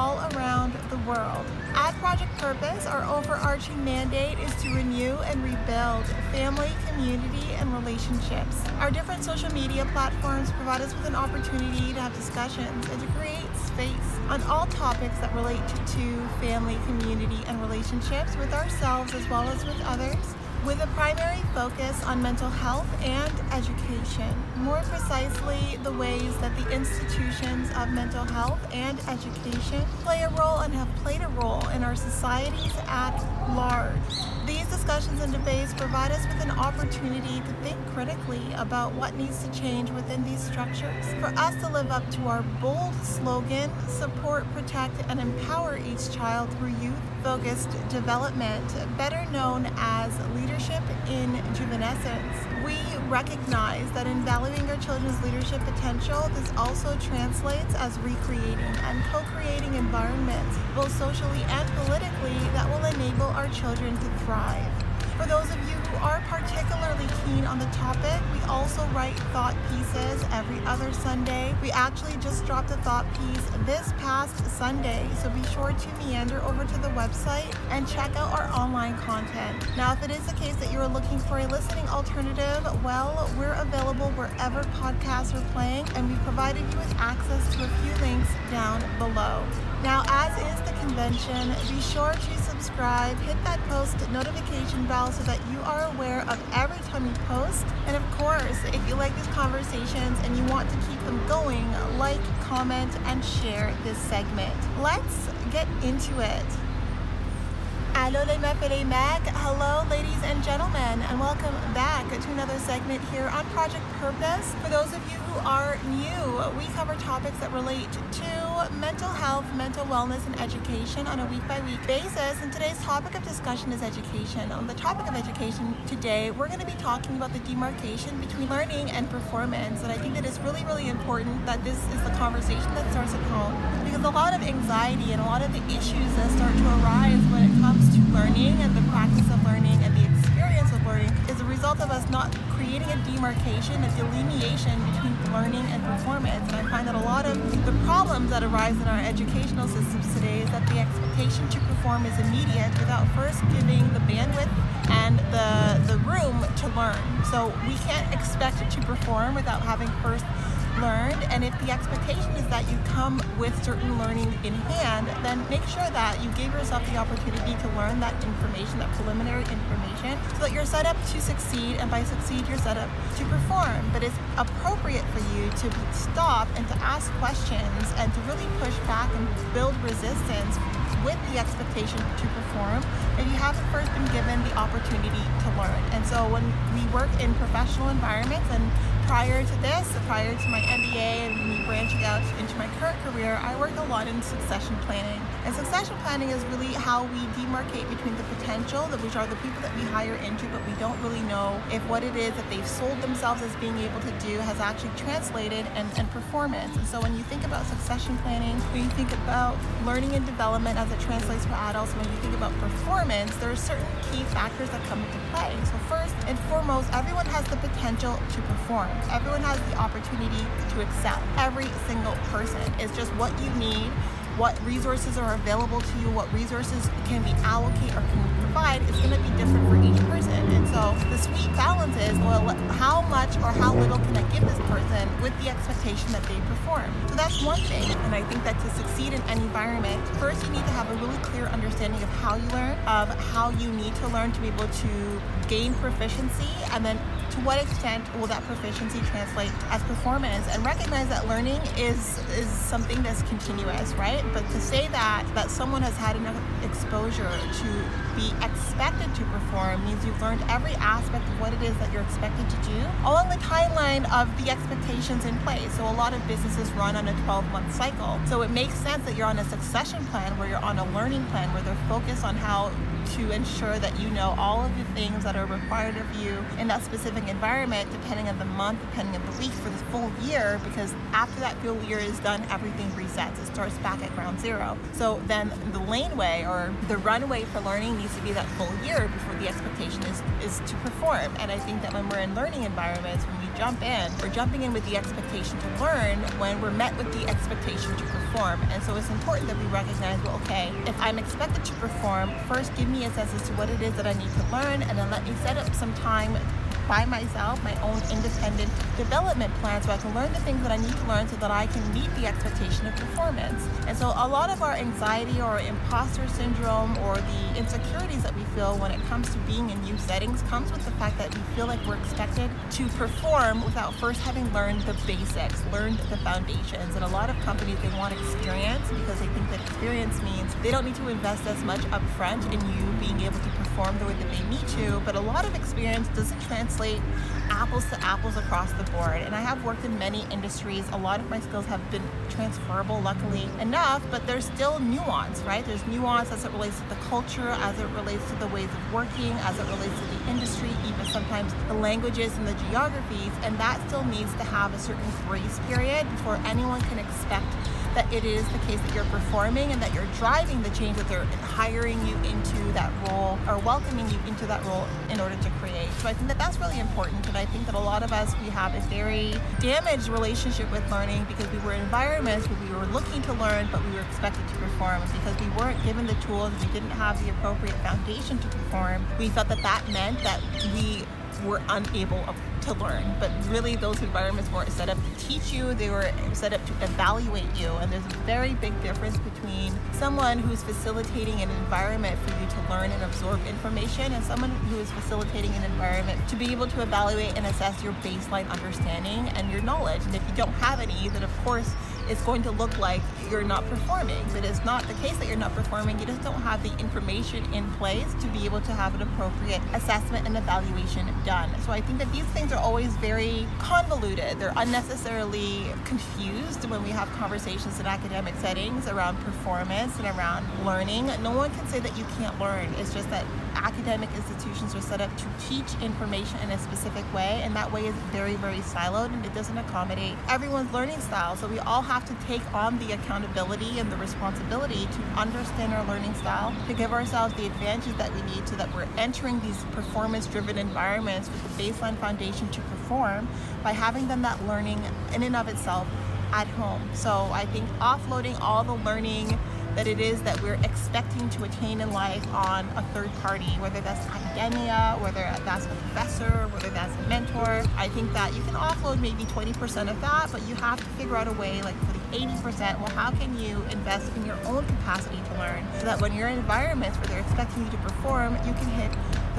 around the world. At Project Purpose, our overarching mandate is to renew and rebuild family, community, and relationships. Our different social media platforms provide us with an opportunity to have discussions and to create space on all topics that relate to family, community, and relationships with ourselves as well as with others with a primary focus on mental health and education. More precisely, the ways that the institutions of mental health and education play a role and have played a role in our societies at large. These discussions and debates provide us with an opportunity to think critically about what needs to change within these structures for us to live up to our bold slogan support, protect, and empower each child through youth focused development, better known as leadership in juvenescence. We recognize that in valuing our children's leadership potential, this also translates as recreating and co creating environments, both socially and politically, that will enable our children to thrive. For those of you who are particularly keen on the topic, we also write thought pieces every other Sunday. We actually just dropped a thought piece this past Sunday, so be sure to meander over to the website and check out our online content. Now, if it is the case that you are looking for a listening alternative, well, we're available wherever podcasts are playing, and we've provided you with access to a few links down below. Now, as is the convention, be sure to subscribe, hit that post notification bell so that you are aware of every time we post. And of course, if you like these conversations and you want to keep them going, like, comment, and share this segment. Let's get into it. Allo les Mag. Hello, ladies and gentlemen, and welcome back to another segment here on Project Purpose. For those of you who are new, we cover topics that relate to mental health, mental wellness, and education on a week by week basis. And today's topic of discussion is education. On the topic of education today, we're going to be talking about the demarcation between learning and performance. And I think that it's really, really important that this is the conversation that starts at home because a lot of anxiety and a lot of the issues that start to arise when it comes to learning and the practice of learning and the experience of learning is a result of us not creating a demarcation, a delineation between learning and performance. And I find that a lot of the problems that arise in our educational systems today is that the expectation to perform is immediate without first giving the bandwidth and the, the room to learn. So we can't expect to perform without having first learned and if the expectation is that you come with certain learning in hand then make sure that you give yourself the opportunity to learn that information that preliminary information so that you're set up to succeed and by succeed you're set up to perform but it's appropriate for you to stop and to ask questions and to really push back and build resistance with the expectation to perform if you haven't first been given the opportunity to learn. And so when we work in professional environments and prior to this, prior to my MBA and me branching out into my current career, I work a lot in succession planning. And succession planning is really how we demarcate between the potential, which are the people that we hire into, but we don't really know if what it is that they've sold themselves as being able to do has actually translated and, and performance. And so when you think about succession planning, when you think about learning and development as it translates for adults, when you think about performance, there are certain key factors that come into play. So first and foremost, everyone has the potential to perform. Everyone has the opportunity to excel. Every single person is just what you need, what resources are available to you, what resources can be allocated or can provide is going to be different for each person. And so the sweet balance is, well, how much or how little can I give this person with the expectation that they perform? So that's one thing. And I think that to succeed in any environment, first you need to have a really clear understanding of how you learn, of how you need to learn to be able to gain proficiency, and then to what extent will that proficiency translate as performance and recognize that learning is is something that's continuous right but to say that that someone has had enough exposure to be expected to perform means you've learned every aspect of what it is that you're expected to do along the timeline of the expectations in place. So a lot of businesses run on a 12 month cycle. So it makes sense that you're on a succession plan where you're on a learning plan where they're focused on how to ensure that you know all of the things that are required of you in that specific environment, depending on the month, depending on the week, for the full year, because after that full year is done, everything resets. It starts back at ground zero. So then the laneway or the runway for learning needs to be that full year before the expectation is, is to perform. And I think that when we're in learning environments, when we jump in, we're jumping in with the expectation to learn when we're met with the expectation to perform. And so it's important that we recognize, well, okay, if I'm expected to perform, first give me a as to what it is that I need to learn, and then let me set up some time by myself, my own independent development plan so I can learn the things that I need to learn so that I can meet the expectation of performance. And so a lot of our anxiety or imposter syndrome or the insecurities that we feel when it comes to being in new settings comes with the fact that we feel like we're expected to perform without first having learned the basics, learned the foundations. And a lot of companies, they want experience because they think that experience means they don't need to invest as much upfront in you being able to perform the way that they need to. But a lot of experience doesn't translate apples to apples across the board. And I have worked in many industries. A lot of my skills have been transferable, luckily enough, but there's still nuance, right? There's nuance as it relates to the culture, as it relates to the ways of working, as it relates to the industry, even sometimes the languages and the geographies. And that still needs to have a certain grace period before anyone can expect that it is the case that you're performing and that you're driving the change that they're hiring you into that role or welcoming you into that role in order to create. So I think that that's really important and I think that a lot of us we have a very damaged relationship with learning because we were in environments where we were looking to learn but we were expected to perform because we weren't given the tools, we didn't have the appropriate foundation to perform, we felt that that meant that we were unable to learn. But really, those environments weren't set up to teach you, they were set up to evaluate you. And there's a very big difference between someone who's facilitating an environment for you to learn and absorb information and someone who is facilitating an environment to be able to evaluate and assess your baseline understanding and your knowledge. And if you don't have any, then of course, it's going to look like you're not performing. But it's not the case that you're not performing. You just don't have the information in place to be able to have an appropriate assessment and evaluation done. So I think that these things are always very convoluted. They're unnecessarily confused when we have conversations in academic settings around performance and around learning. No one can say that you can't learn. It's just that academic institutions are set up to teach information in a specific way, and that way is very, very siloed and it doesn't accommodate everyone's learning style. So we all have to take on the accountability and the responsibility to understand our learning style, to give ourselves the advantages that we need so that we're entering these performance driven environments with the baseline foundation to perform by having done that learning in and of itself at home. So I think offloading all the learning that it is that we're expecting to attain in life on a third party, whether that's academia, whether that's a professor, whether that's a mentor. I think that you can offload maybe 20% of that, but you have to figure out a way, like for the 80%, well, how can you invest in your own capacity to learn so that when you're in environments where they're expecting you to perform, you can hit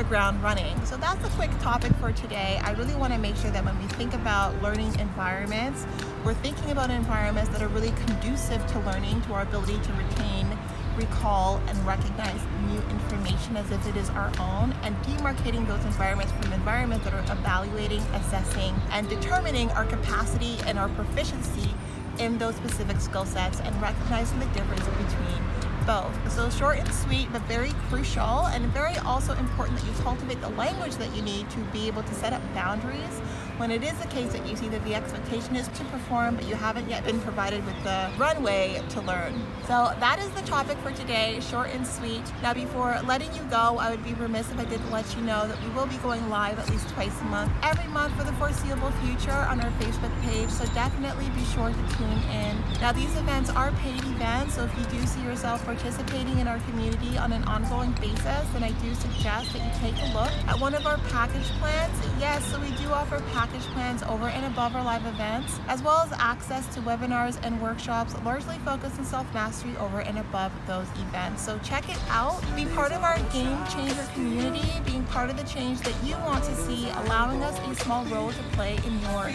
the ground running. So that's a quick topic for today. I really want to make sure that when we think about learning environments, we're thinking about environments that are really conducive to learning, to our ability to retain, recall, and recognize new information as if it is our own, and demarcating those environments from environments that are evaluating, assessing, and determining our capacity and our proficiency in those specific skill sets and recognizing the difference between both. So short and sweet, but very crucial and very also important that you cultivate the language that you need to be able to set up boundaries when it is the case that you see that the expectation is to perform, but you haven't yet been provided with the runway to learn. So that is the topic for today, short and sweet. Now, before letting you go, I would be remiss if I didn't let you know that we will be going live at least twice a month, every month for the foreseeable future on our Facebook page. So definitely be sure to tune in. Now, these events are paid events, so if you do see yourself participating in our community on an ongoing basis, then I do suggest that you take a look at one of our package plans. Yes, so we do offer package plans over and above our live events, as well as access to webinars and workshops largely focused on self-mastery over and above those events. So check it out. Be part of our game changer community, being part of the change that you want to see, allowing us a small role to play in your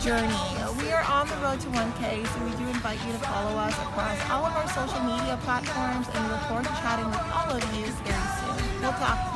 journey. We are on the road to 1K, so we do invite you to follow us across all of our social media platforms, and we look forward to chatting with all of you very soon. We'll talk